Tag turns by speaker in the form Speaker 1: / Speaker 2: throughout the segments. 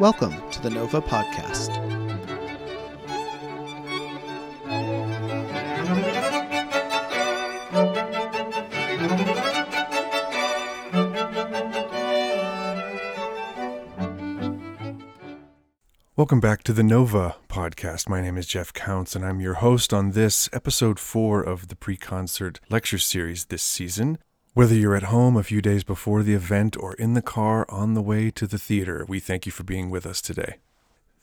Speaker 1: Welcome to the Nova Podcast.
Speaker 2: Welcome back to the Nova podcast. My name is Jeff Counts, and I'm your host on this episode four of the pre concert lecture series this season. Whether you're at home a few days before the event or in the car on the way to the theater, we thank you for being with us today.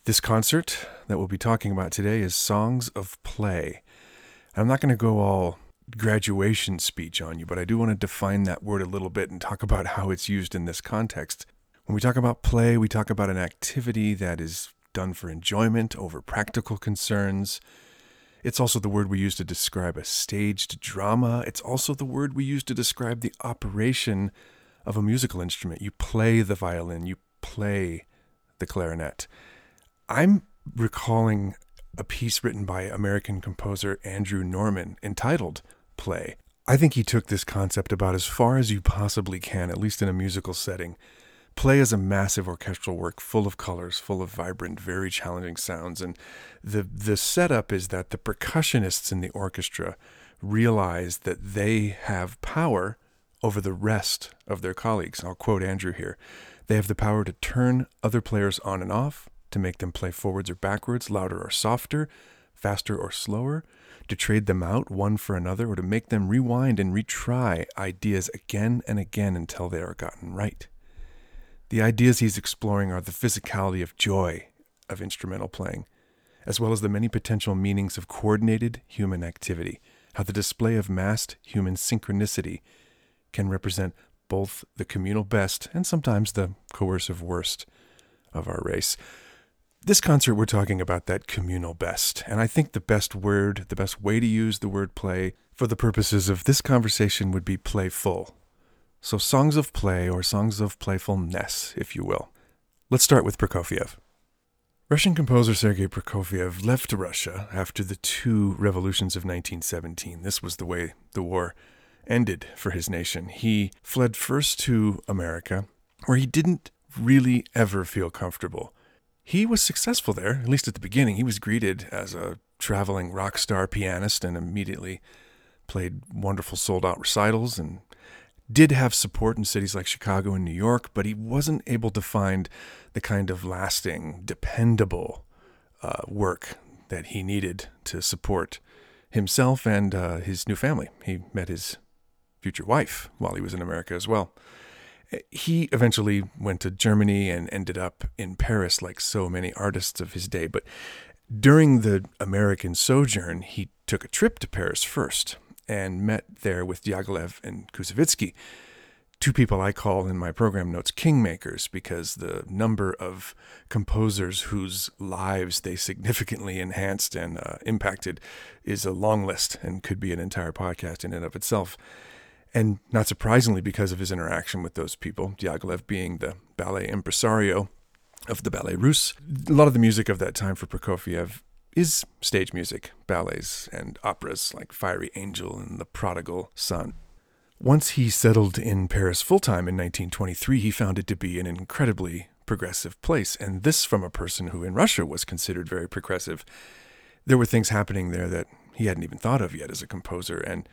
Speaker 2: This concert that we'll be talking about today is Songs of Play. I'm not going to go all graduation speech on you, but I do want to define that word a little bit and talk about how it's used in this context. When we talk about play, we talk about an activity that is done for enjoyment over practical concerns. It's also the word we use to describe a staged drama. It's also the word we use to describe the operation of a musical instrument. You play the violin, you play the clarinet. I'm recalling a piece written by American composer Andrew Norman entitled Play. I think he took this concept about as far as you possibly can, at least in a musical setting. Play is a massive orchestral work full of colors, full of vibrant, very challenging sounds. And the, the setup is that the percussionists in the orchestra realize that they have power over the rest of their colleagues. I'll quote Andrew here. They have the power to turn other players on and off, to make them play forwards or backwards, louder or softer, faster or slower, to trade them out one for another, or to make them rewind and retry ideas again and again until they are gotten right. The ideas he's exploring are the physicality of joy of instrumental playing, as well as the many potential meanings of coordinated human activity, how the display of massed human synchronicity can represent both the communal best and sometimes the coercive worst of our race. This concert, we're talking about that communal best, and I think the best word, the best way to use the word play for the purposes of this conversation would be playful. So, songs of play, or songs of playfulness, if you will. Let's start with Prokofiev. Russian composer Sergei Prokofiev left Russia after the two revolutions of 1917. This was the way the war ended for his nation. He fled first to America, where he didn't really ever feel comfortable. He was successful there, at least at the beginning. He was greeted as a traveling rock star pianist and immediately played wonderful sold out recitals and did have support in cities like Chicago and New York, but he wasn't able to find the kind of lasting, dependable uh, work that he needed to support himself and uh, his new family. He met his future wife while he was in America as well. He eventually went to Germany and ended up in Paris, like so many artists of his day. But during the American sojourn, he took a trip to Paris first and met there with Diaghilev and Koussevitzky, two people I call in my program notes kingmakers because the number of composers whose lives they significantly enhanced and uh, impacted is a long list and could be an entire podcast in and of itself. And not surprisingly, because of his interaction with those people, Diaghilev being the ballet impresario of the Ballet Russe, a lot of the music of that time for Prokofiev is stage music, ballets, and operas like Fiery Angel and The Prodigal Son. Once he settled in Paris full time in 1923, he found it to be an incredibly progressive place, and this from a person who in Russia was considered very progressive. There were things happening there that he hadn't even thought of yet as a composer, and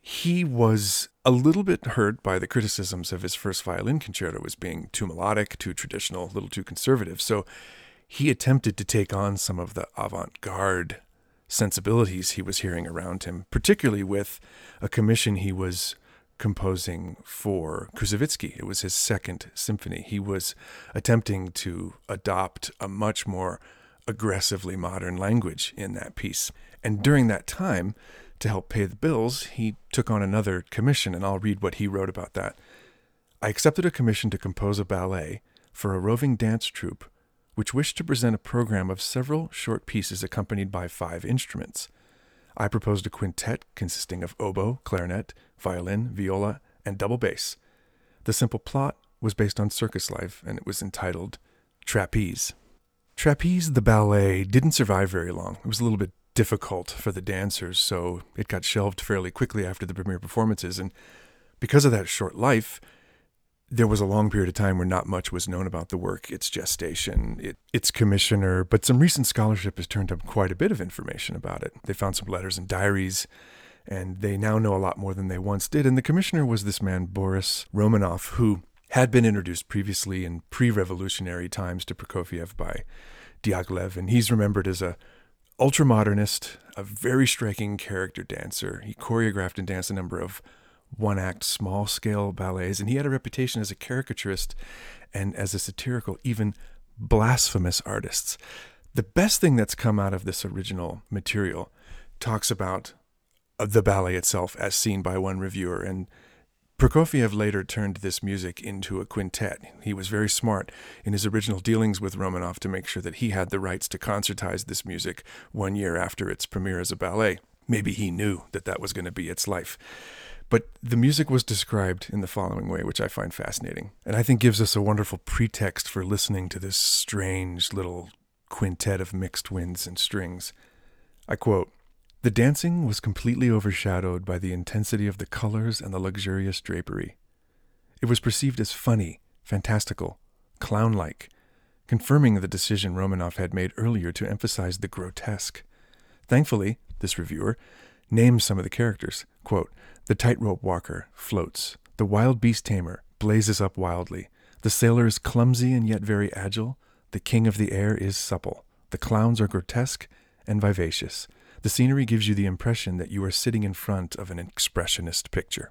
Speaker 2: he was a little bit hurt by the criticisms of his first violin concerto as being too melodic, too traditional, a little too conservative. So he attempted to take on some of the avant garde sensibilities he was hearing around him, particularly with a commission he was composing for Koussevitzky. It was his second symphony. He was attempting to adopt a much more aggressively modern language in that piece. And during that time, to help pay the bills, he took on another commission, and I'll read what he wrote about that. I accepted a commission to compose a ballet for a roving dance troupe which wished to present a program of several short pieces accompanied by five instruments. I proposed a quintet consisting of oboe, clarinet, violin, viola, and double bass. The simple plot was based on circus life, and it was entitled Trapeze. Trapeze, the ballet, didn't survive very long. It was a little bit difficult for the dancers, so it got shelved fairly quickly after the premiere performances. And because of that short life, there was a long period of time where not much was known about the work, its gestation, it, its commissioner, but some recent scholarship has turned up quite a bit of information about it. They found some letters and diaries, and they now know a lot more than they once did. And the commissioner was this man, Boris Romanov, who had been introduced previously in pre revolutionary times to Prokofiev by Diaghilev, and he's remembered as a ultramodernist, a very striking character dancer. He choreographed and danced a number of one act small scale ballets, and he had a reputation as a caricaturist and as a satirical, even blasphemous artist. The best thing that's come out of this original material talks about uh, the ballet itself as seen by one reviewer and Prokofiev later turned this music into a quintet. He was very smart in his original dealings with Romanov to make sure that he had the rights to concertize this music one year after its premiere as a ballet. Maybe he knew that that was going to be its life. But the music was described in the following way, which I find fascinating, and I think gives us a wonderful pretext for listening to this strange little quintet of mixed winds and strings. I quote The dancing was completely overshadowed by the intensity of the colors and the luxurious drapery. It was perceived as funny, fantastical, clown like, confirming the decision Romanov had made earlier to emphasize the grotesque. Thankfully, this reviewer names some of the characters. Quote, the tightrope walker floats. The wild beast tamer blazes up wildly. The sailor is clumsy and yet very agile. The king of the air is supple. The clowns are grotesque and vivacious. The scenery gives you the impression that you are sitting in front of an expressionist picture.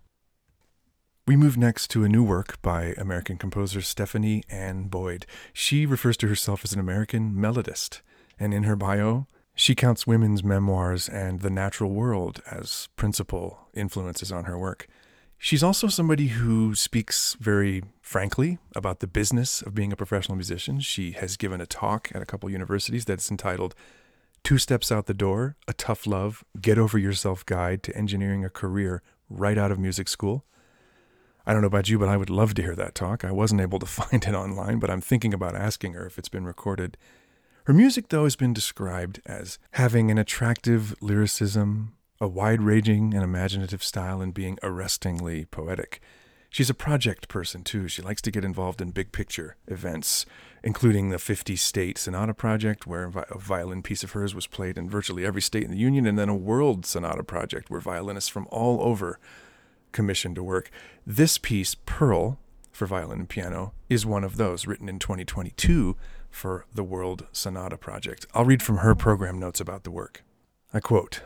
Speaker 2: We move next to a new work by American composer Stephanie Ann Boyd. She refers to herself as an American melodist, and in her bio, she counts women's memoirs and the natural world as principal influences on her work. She's also somebody who speaks very frankly about the business of being a professional musician. She has given a talk at a couple universities that's entitled Two Steps Out the Door A Tough Love Get Over Yourself Guide to Engineering a Career Right Out of Music School. I don't know about you, but I would love to hear that talk. I wasn't able to find it online, but I'm thinking about asking her if it's been recorded her music, though, has been described as having an attractive lyricism, a wide ranging and imaginative style, and being arrestingly poetic. She's a project person, too. She likes to get involved in big picture events, including the 50 state sonata project, where a violin piece of hers was played in virtually every state in the Union, and then a world sonata project, where violinists from all over commissioned to work. This piece, Pearl, for violin and piano, is one of those, written in 2022 for the World Sonata Project. I'll read from her program notes about the work. I quote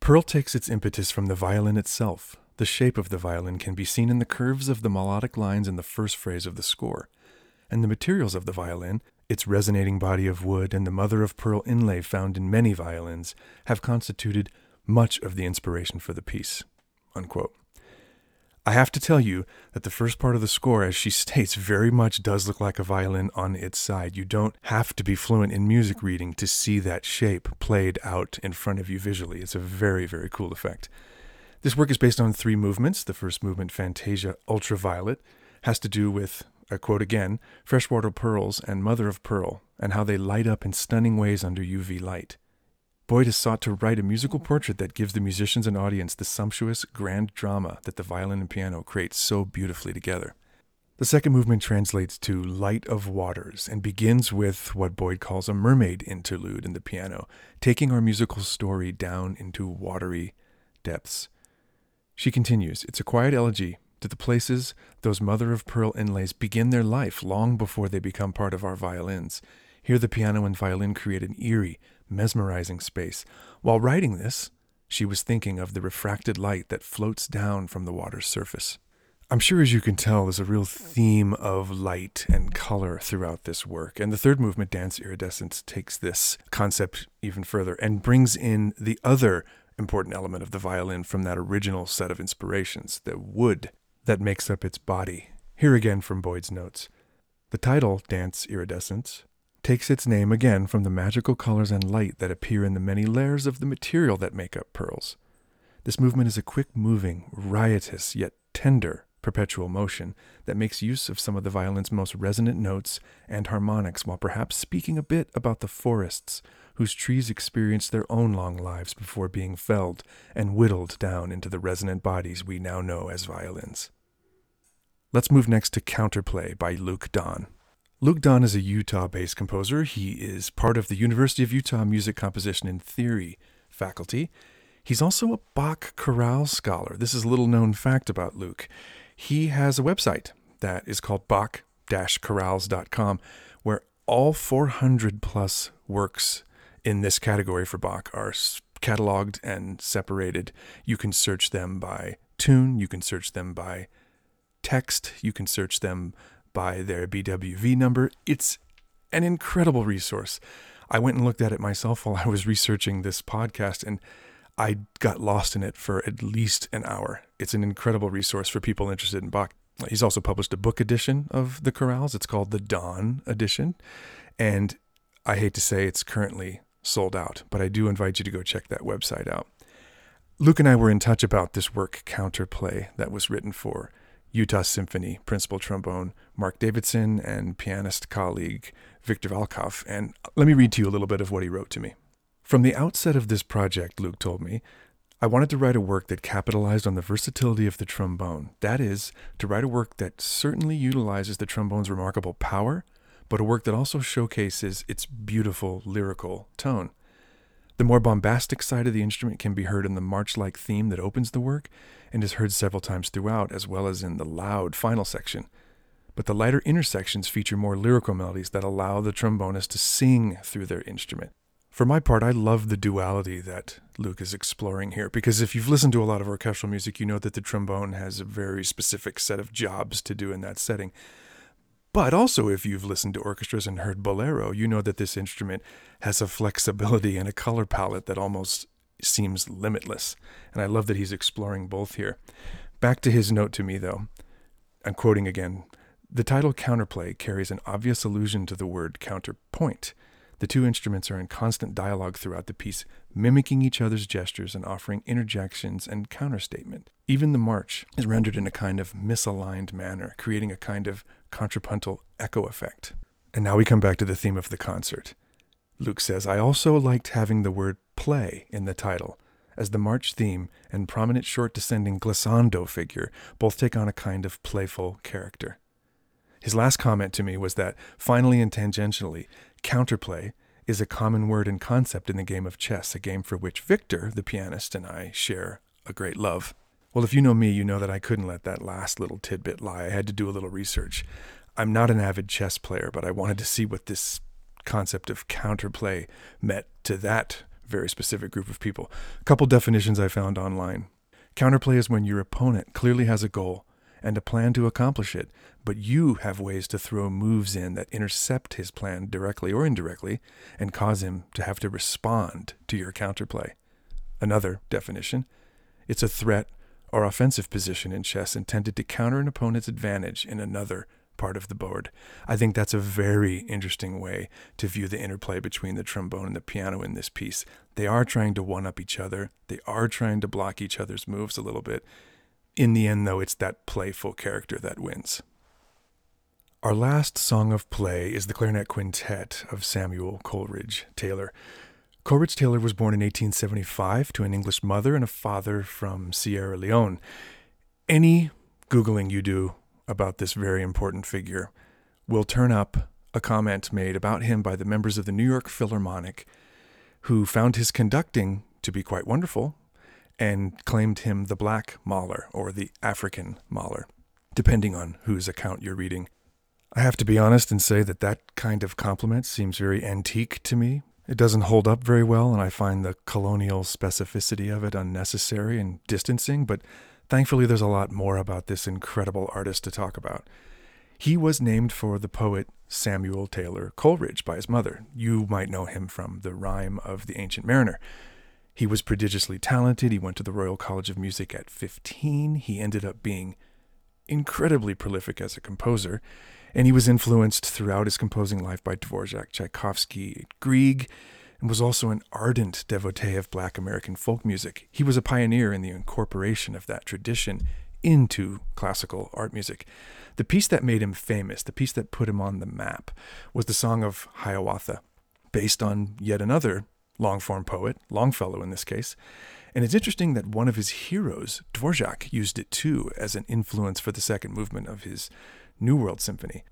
Speaker 2: Pearl takes its impetus from the violin itself. The shape of the violin can be seen in the curves of the melodic lines in the first phrase of the score. And the materials of the violin, its resonating body of wood and the mother of pearl inlay found in many violins, have constituted much of the inspiration for the piece. Unquote. I have to tell you that the first part of the score, as she states, very much does look like a violin on its side. You don't have to be fluent in music reading to see that shape played out in front of you visually. It's a very, very cool effect. This work is based on three movements. The first movement, Fantasia Ultraviolet, has to do with, I quote again, freshwater pearls and mother of pearl, and how they light up in stunning ways under UV light. Boyd has sought to write a musical hmm. portrait that gives the musicians and audience the sumptuous, grand drama that the violin and piano create so beautifully together. The second movement translates to Light of Waters and begins with what Boyd calls a mermaid interlude in the piano, taking our musical story down into watery depths. She continues, It's a quiet elegy to the places those mother of pearl inlays begin their life long before they become part of our violins. Here the piano and violin create an eerie, mesmerizing space. While writing this, she was thinking of the refracted light that floats down from the water's surface. I'm sure, as you can tell, there's a real theme of light and color throughout this work. And the third movement, Dance Iridescence, takes this concept even further and brings in the other important element of the violin from that original set of inspirations, the wood that makes up its body. Here again from Boyd's notes. The title, Dance Iridescence, takes its name again from the magical colors and light that appear in the many layers of the material that make up pearls. This movement is a quick moving, riotous, yet tender perpetual motion that makes use of some of the violin's most resonant notes and harmonics while perhaps speaking a bit about the forests whose trees experienced their own long lives before being felled and whittled down into the resonant bodies we now know as violins. Let's move next to Counterplay by Luke Dahn. Luke Dahn is a Utah based composer. He is part of the University of Utah Music Composition and Theory faculty. He's also a Bach chorale scholar. This is a little known fact about Luke. He has a website that is called Bach chorales.com, where all 400 plus works in this category for Bach are cataloged and separated. You can search them by tune, you can search them by text, you can search them by their BWV number. It's an incredible resource. I went and looked at it myself while I was researching this podcast and I got lost in it for at least an hour. It's an incredible resource for people interested in Bach. He's also published a book edition of the chorales. It's called the Dahn edition. And I hate to say it's currently sold out, but I do invite you to go check that website out. Luke and I were in touch about this work, Counterplay, that was written for Utah Symphony principal trombone Mark Davidson and pianist colleague Victor Volkov. And let me read to you a little bit of what he wrote to me. From the outset of this project, Luke told me, I wanted to write a work that capitalized on the versatility of the trombone. That is, to write a work that certainly utilizes the trombone's remarkable power, but a work that also showcases its beautiful lyrical tone. The more bombastic side of the instrument can be heard in the march like theme that opens the work and is heard several times throughout, as well as in the loud final section. But the lighter intersections feature more lyrical melodies that allow the trombonist to sing through their instrument. For my part, I love the duality that Luke is exploring here because if you've listened to a lot of orchestral music, you know that the trombone has a very specific set of jobs to do in that setting. But also, if you've listened to orchestras and heard bolero, you know that this instrument has a flexibility and a color palette that almost seems limitless. And I love that he's exploring both here. Back to his note to me, though. I'm quoting again. The title Counterplay carries an obvious allusion to the word counterpoint the two instruments are in constant dialogue throughout the piece, mimicking each other's gestures and offering interjections and counterstatement. Even the march is rendered in a kind of misaligned manner, creating a kind of contrapuntal echo effect. And now we come back to the theme of the concert. Luke says, I also liked having the word play in the title, as the march theme and prominent short descending glissando figure both take on a kind of playful character. His last comment to me was that, finally and tangentially, counterplay is a common word and concept in the game of chess, a game for which Victor, the pianist, and I share a great love. Well, if you know me, you know that I couldn't let that last little tidbit lie. I had to do a little research. I'm not an avid chess player, but I wanted to see what this concept of counterplay meant to that very specific group of people. A couple definitions I found online. Counterplay is when your opponent clearly has a goal and a plan to accomplish it, but you have ways to throw moves in that intercept his plan directly or indirectly and cause him to have to respond to your counterplay. Another definition it's a threat or offensive position in chess intended to counter an opponent's advantage in another part of the board. I think that's a very interesting way to view the interplay between the trombone and the piano in this piece. They are trying to one up each other, they are trying to block each other's moves a little bit, in the end, though, it's that playful character that wins. Our last song of play is the clarinet quintet of Samuel Coleridge Taylor. Coleridge Taylor was born in 1875 to an English mother and a father from Sierra Leone. Any Googling you do about this very important figure will turn up a comment made about him by the members of the New York Philharmonic who found his conducting to be quite wonderful and claimed him the black Mahler or the African Mahler, depending on whose account you're reading. I have to be honest and say that that kind of compliment seems very antique to me. It doesn't hold up very well, and I find the colonial specificity of it unnecessary and distancing, but thankfully there's a lot more about this incredible artist to talk about. He was named for the poet Samuel Taylor Coleridge by his mother. You might know him from the rhyme of The Ancient Mariner. He was prodigiously talented. He went to the Royal College of Music at 15. He ended up being incredibly prolific as a composer, and he was influenced throughout his composing life by Dvorak, Tchaikovsky, Grieg, and was also an ardent devotee of black American folk music. He was a pioneer in the incorporation of that tradition into classical art music. The piece that made him famous, the piece that put him on the map, was the Song of Hiawatha, based on yet another long form poet, Longfellow in this case. And it's interesting that one of his heroes, Dvorak, used it too as an influence for the second movement of his New World Symphony.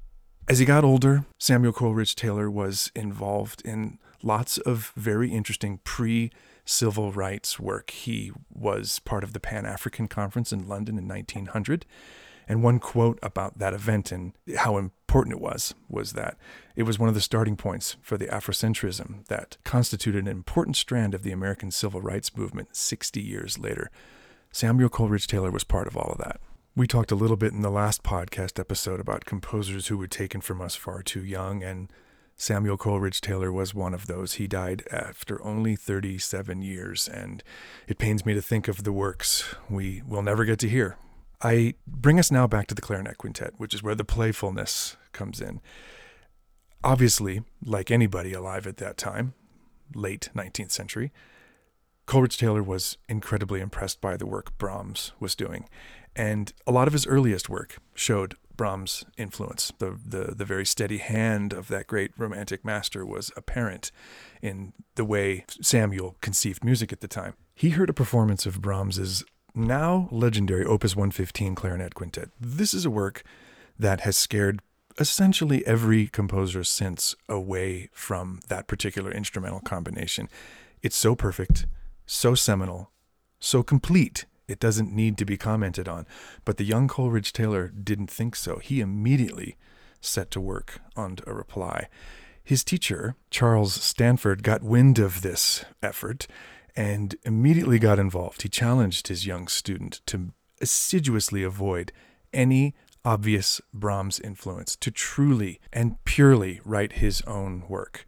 Speaker 2: As he got older, Samuel Coleridge Taylor was involved in lots of very interesting pre civil rights work. He was part of the Pan African Conference in London in 1900. And one quote about that event and how important it was was that it was one of the starting points for the Afrocentrism that constituted an important strand of the American civil rights movement 60 years later. Samuel Coleridge Taylor was part of all of that. We talked a little bit in the last podcast episode about composers who were taken from us far too young, and Samuel Coleridge Taylor was one of those. He died after only 37 years, and it pains me to think of the works we will never get to hear. I bring us now back to the clarinet quintet, which is where the playfulness comes in. Obviously, like anybody alive at that time, late 19th century, Coleridge Taylor was incredibly impressed by the work Brahms was doing. And a lot of his earliest work showed Brahms' influence. The, the, the very steady hand of that great romantic master was apparent in the way Samuel conceived music at the time. He heard a performance of Brahms's now legendary Opus 115 clarinet quintet. This is a work that has scared essentially every composer since away from that particular instrumental combination. It's so perfect, so seminal, so complete. It doesn't need to be commented on. But the young Coleridge Taylor didn't think so. He immediately set to work on a reply. His teacher, Charles Stanford, got wind of this effort and immediately got involved. He challenged his young student to assiduously avoid any obvious Brahms influence, to truly and purely write his own work.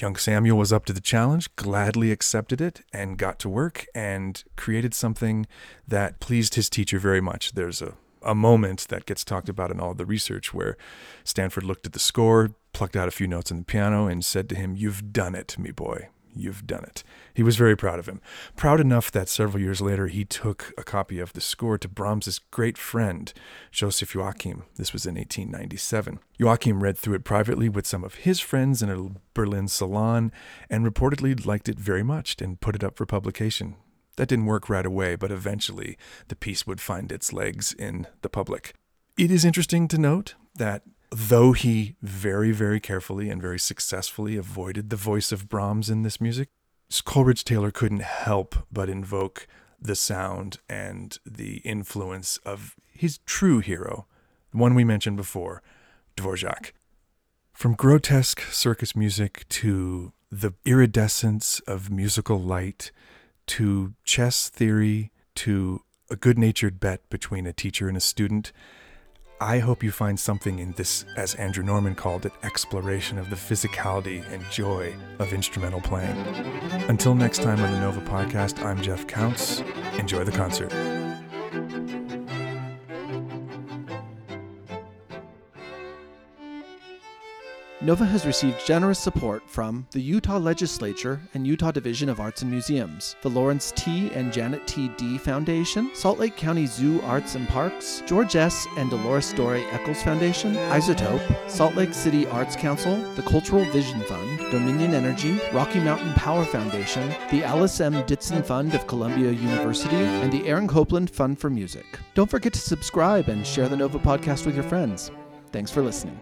Speaker 2: Young Samuel was up to the challenge, gladly accepted it, and got to work and created something that pleased his teacher very much. There's a, a moment that gets talked about in all the research where Stanford looked at the score, plucked out a few notes on the piano, and said to him, You've done it, me boy. You've done it. He was very proud of him. Proud enough that several years later he took a copy of the score to Brahms's great friend, Joseph Joachim. This was in 1897. Joachim read through it privately with some of his friends in a Berlin salon and reportedly liked it very much and put it up for publication. That didn't work right away, but eventually the piece would find its legs in the public. It is interesting to note that though he very, very carefully and very successfully avoided the voice of Brahms in this music, Coleridge Taylor couldn't help but invoke the sound and the influence of his true hero, the one we mentioned before, Dvorak. From grotesque circus music to the iridescence of musical light to chess theory to a good natured bet between a teacher and a student, I hope you find something in this, as Andrew Norman called it, exploration of the physicality and joy of instrumental playing. Until next time on the Nova Podcast, I'm Jeff Counts. Enjoy the concert.
Speaker 1: Nova has received generous support from the Utah Legislature and Utah Division of Arts and Museums, the Lawrence T. and Janet T. Dee Foundation, Salt Lake County Zoo Arts and Parks, George S. and Dolores Story Eccles Foundation, Isotope, Salt Lake City Arts Council, the Cultural Vision Fund, Dominion Energy, Rocky Mountain Power Foundation, the Alice M. Ditson Fund of Columbia University, and the Aaron Copland Fund for Music. Don't forget to subscribe and share the Nova podcast with your friends. Thanks for listening.